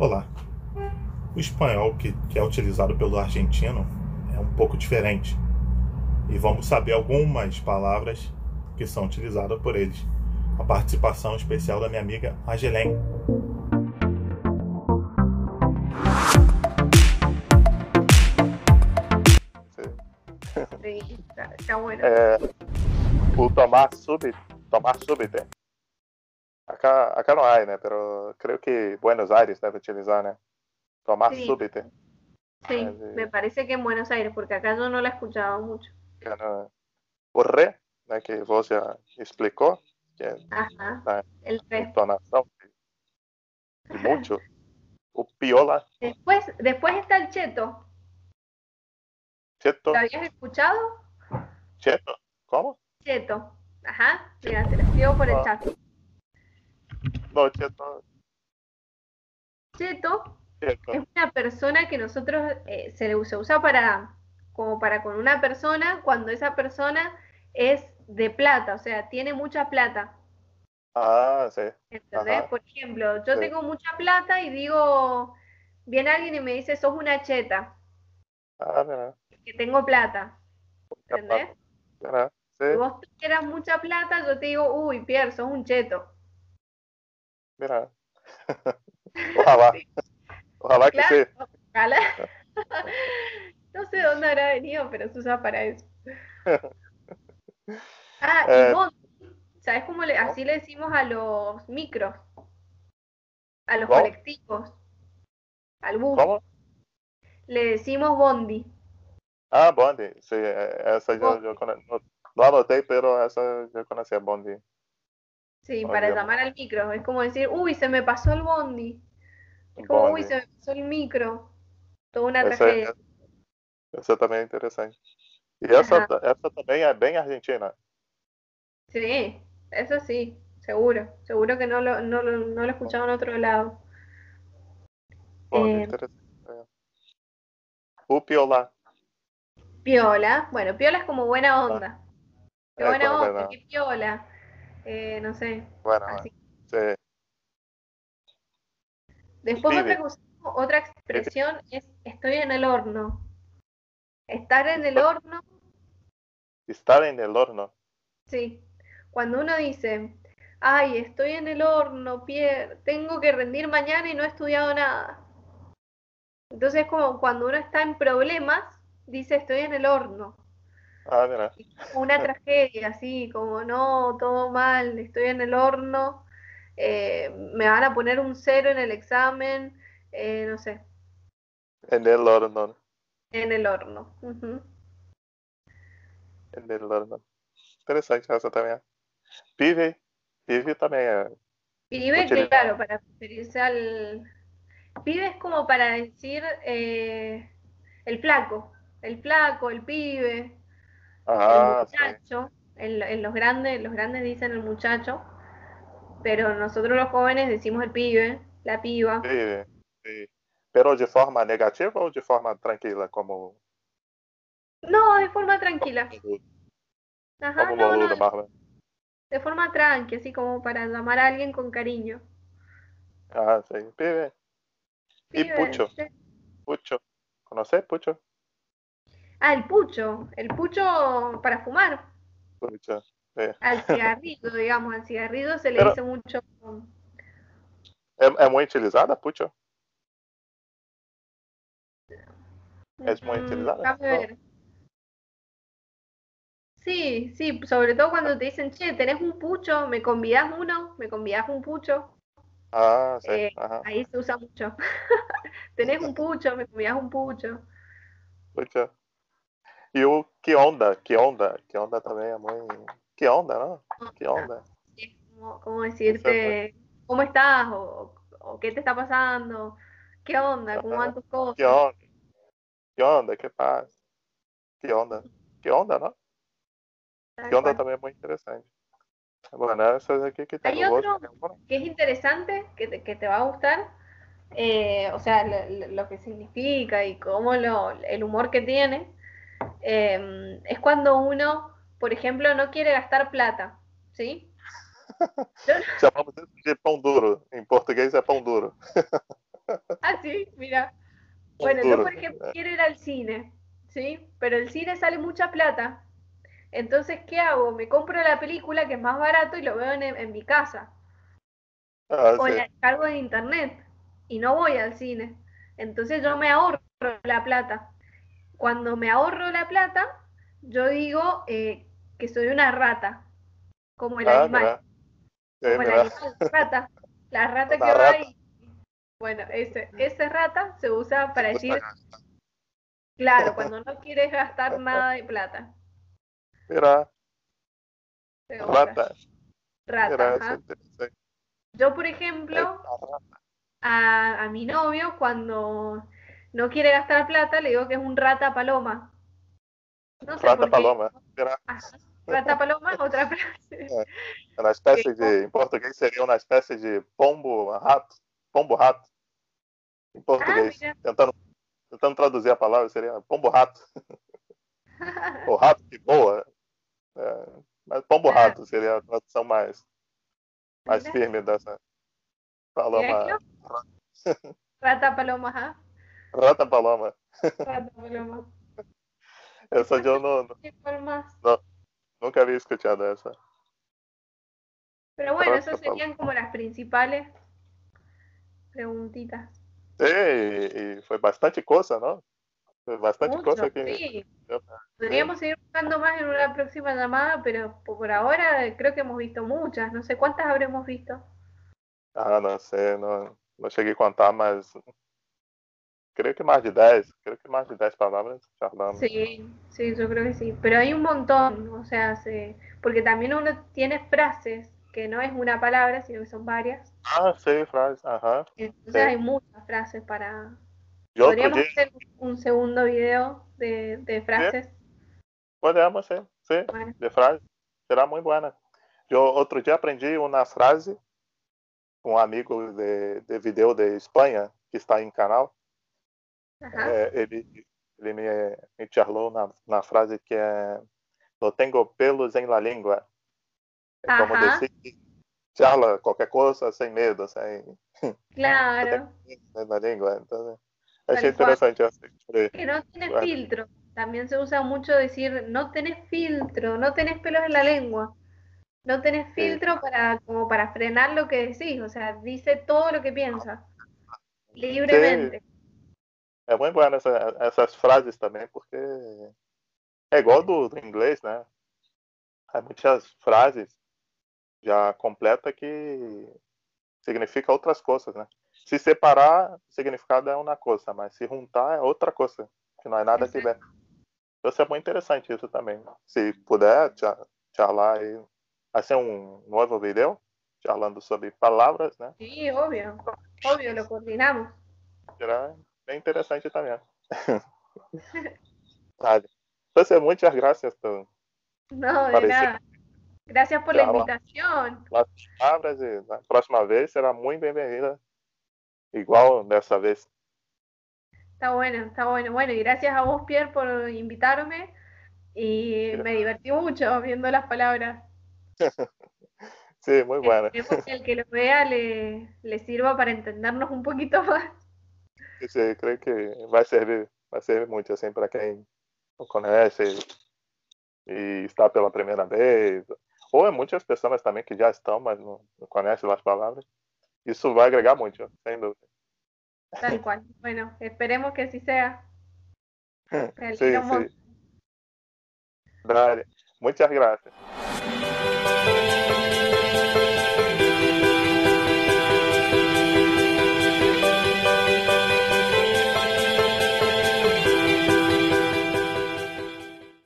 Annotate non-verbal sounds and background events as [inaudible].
Olá. O espanhol que, que é utilizado pelo argentino é um pouco diferente. E vamos saber algumas palavras que são utilizadas por eles. A participação especial da minha amiga está, está bueno. É, o tomar súbito, tomar súbito. Acá, acá não há, né? Pero creio que Buenos Aires deve utilizar, né? Tomar Sí. súbito. Sí, eh, me parece que en Buenos Aires, porque acá yo no la he escuchado mucho. Cara, O re, né? Que você explicou, que é Ajá, Ah. el de, de muito. O piola, Después, después está el cheto. cheto, ¿Lo habías escuchado? cheto, como? Cheto. Ajá, mira, te lo escribo por el Ah. Chat. Não, cheto, Cheto es una persona que nosotros eh, se, le- se usa para, como para con una persona cuando esa persona es de plata, o sea, tiene mucha plata. Ah, sim. ¿Entendés? Por ejemplo, yo Sí. tengo mucha plata y digo, viene alguien y me dice, sos una cheta, Ah, mira, que tengo plata. ¿Entendés? mira, Si vos tuvieras mucha plata, yo te digo, uy, Pierre, sos un cheto. Mira. [laughs] Ojalá, ojalá que ojalá. [laughs] No sé dónde habrá venido, pero se usa para eso. [laughs] Ah, y Eh, Bondi, ¿sabes cómo le, así le decimos a los micros? A los ¿Cómo? colectivos, al bus, le decimos Bondi. Ah, Bondi. Sim, é- essa eu, Bondi. conhe- não, não anotei, pero essa eu conhecia Bondi. Sí, para llamar al micro. Es como decir, uy, se me pasó el bondi. Es como, uy, se me pasó el micro. Toda una Essa, tragedia. essa também é interessante. E essa, Ajá. essa também é bem argentina. Sí, eso sí, seguro. Seguro que no lo, no lo, no lo he escuchado en otro lado. Bondi, Eh, interessante. É. O piola. Piola. Bueno, piola es como buena onda. Qué buena onda, buena- qué piola. Eh, no sé, Bueno, así. sim. Después otra cosa, otra expresión es estoy en el horno. Estar en el horno Estar en el horno. Sí, cuando uno dice, ay, estoy en el horno, Pierre, tengo que rendir mañana y no he estudiado nada. Entonces, como cuando uno está en problemas, dice, estoy en el horno. Ah, mira. Una [laughs] tragedia, así, como, no, todo mal, estoy en el horno, eh, me van a poner un cero en el examen, eh, no sé, En el horno. en el horno. Ujú. En el horno. Interessante essa também. Pive. Pive também é. Pibe, Utilizado. claro, para referirse al... Pibe es como para decir eh, el flaco, el flaco, el pibe, El muchacho. En, en los grandes, los grandes dicen el muchacho, pero nosotros los jóvenes decimos el pibe, la piba. Sim. Pero de forma negativa ou de forma tranquila, como, No, de forma tranquila. Ajá, como no, boludo, no, Marlon? de forma tranqui, así como para llamar a alguien con cariño. Ah. E Pibe, pucho. sí. Pucho. Conhece pucho? Ah, el pucho, el pucho para fumar. Pucho. É. Al cigarrillo, [laughs] digamos, al cigarrillo se le Pero- dice mucho. É muito utilizada, pucho? Es muy Mm, utilizada. Sí, sí, sobre todo cuando te dicen, che, ¿tenés un pucho? ¿Me convidás uno? ¿Me convidás un pucho? Ah, sim. Eh. Ahí se usa mucho. [laughs] ¿Tenés un pucho? ¿Me convidás un pucho? Pucho. E o que onda? Que onda? Que onda também é muito. Que onda, não? Que onda? Es como, decirte, ¿cómo estás? O, o ¿qué te está pasando? ¿Qué onda? ¿Cómo van tus cosas? Que onda? Que onda? Que paz? Que onda? Que onda? Tal Que onda cual. também é muito interessante. Bueno, essas aqui que tem Hay no otro que es interesante, que te, que te va a gustar, eh, o sea, lo, lo- lo que significa y cómo lo, el humor que tiene, eh, es cuando uno, por ejemplo, no quiere gastar plata, ¿sí? Chamamos de pão duro. Em português é pão duro. [laughs] mira. Bueno, yo por ejemplo quiero ir al cine, ¿sí? Pero el cine sale mucha plata. Entonces, ¿qué hago? Me compro la película que es más barato y lo veo en, mi casa. Ah, o sí. la descargo en internet y no voy al cine. Entonces yo me ahorro la plata. Cuando me ahorro la plata, yo digo eh, que soy una rata, como el Ah, animal. Sí, como el mira. animal, rata. [laughs] La rata Una que va rata. y... Bueno, ese, ese rata se usa para decir, claro, cuando [laughs] no quieres gastar nada de plata. Mira, rata. Rata, ajá. Yo, por ejemplo, a, a mi novio, cuando no quiere gastar plata, le digo que es un rata paloma. No sé Rata paloma. Mira, Ajá. Rata paloma es [laughs] otra frase. uma espécie Que- de. Em português seria uma espécie de pombo rato. Pombo rato. Em português. mira. tentando, tentando traduzir a palavra, seria pombo rato. Ou rato que voa. É, mas pombo Ah. rato seria a tradução mais, mais firme dessa paloma. [laughs] Rata paloma. Rata paloma. Rata paloma. Essa eu não, ¿Qué cuál más? nunca havia escutado essa. Pero bueno, Rata esas serían como las principales preguntitas. Sí, e, e foi bastante coisa, não? Foi bastante Mucho, coisa que. sí. Podríamos seguir buscando más en una próxima llamada, pero por ahora creo que hemos visto muchas. No sé cuántas habremos visto. Ah, não sei, não, não cheguei a contar, mas. Creio que mais de 10. Creio que mais de 10 palavras charlamos. Sí, sí, yo creo que sí. Pero hay un montón, o sea, se- porque también uno tiene frases que no es una palabra, sino que son varias. Ah, sei, frase. Aham. Entonces Sí. hay muchas frases para... Outro Podríamos dia. hacer un segundo video de, de frases. Podemos, sim. Sim, Bueno, de frase. Será muito boa. Eu outro dia aprendi uma frase com um amigo de, de vídeo de Espanha, que está em canal. É, ele ele me, me charlou na, na frase que é não tenho pelos em la língua. É como que charla qualquer coisa sem medo, sem [laughs] Claro. pelos na língua. Então, Tal achei interessante. Que no tiene Bueno. filtro. También se usa mucho decir, no tenés filtro, no tenés pelos en la lengua. No tenés Sí. filtro para, como para frenar lo que decís. O sea, dice todo lo que piensa. Libremente. É muito boa essa, essas frases também, porque é igual do, do inglês, né? Há muitas frases já completa que significa outras coisas, né? Se separar, o significado é uma coisa, mas se juntar é outra coisa, que não é nada que ver. Então é muito interessante isso também. Se puder, cha- charlar aí, vai ser um novo vídeo, charlando sobre palavras, né? Sí, obvio. Obvio, lo coordinamos. Será bem interessante também. [laughs] vale. Então, muitas graças por No, de nada. Gracias por la invitación. las palavras e na próxima vez será muito bem-vinda. Igual dessa vez. Está bueno, está bueno. Bueno, y gracias a vos, Pierre, por invitarme. Y me divertí mucho viendo las palabras. [laughs] Muito buena. Esperemos que el que lo vea le, le sirva para entendernos un poquito [laughs] más. Creio que vai servir, vai servir muito assim para quem não conhece e está pela primeira vez. Ou é muitas pessoas também que já estão, mas não, não conhecem as palavras. Isso vai agregar muito, sem dúvida. Tal cual. Bueno, esperemos que así sea. [laughs] Me Sim, sim. Dale. Muitas graças.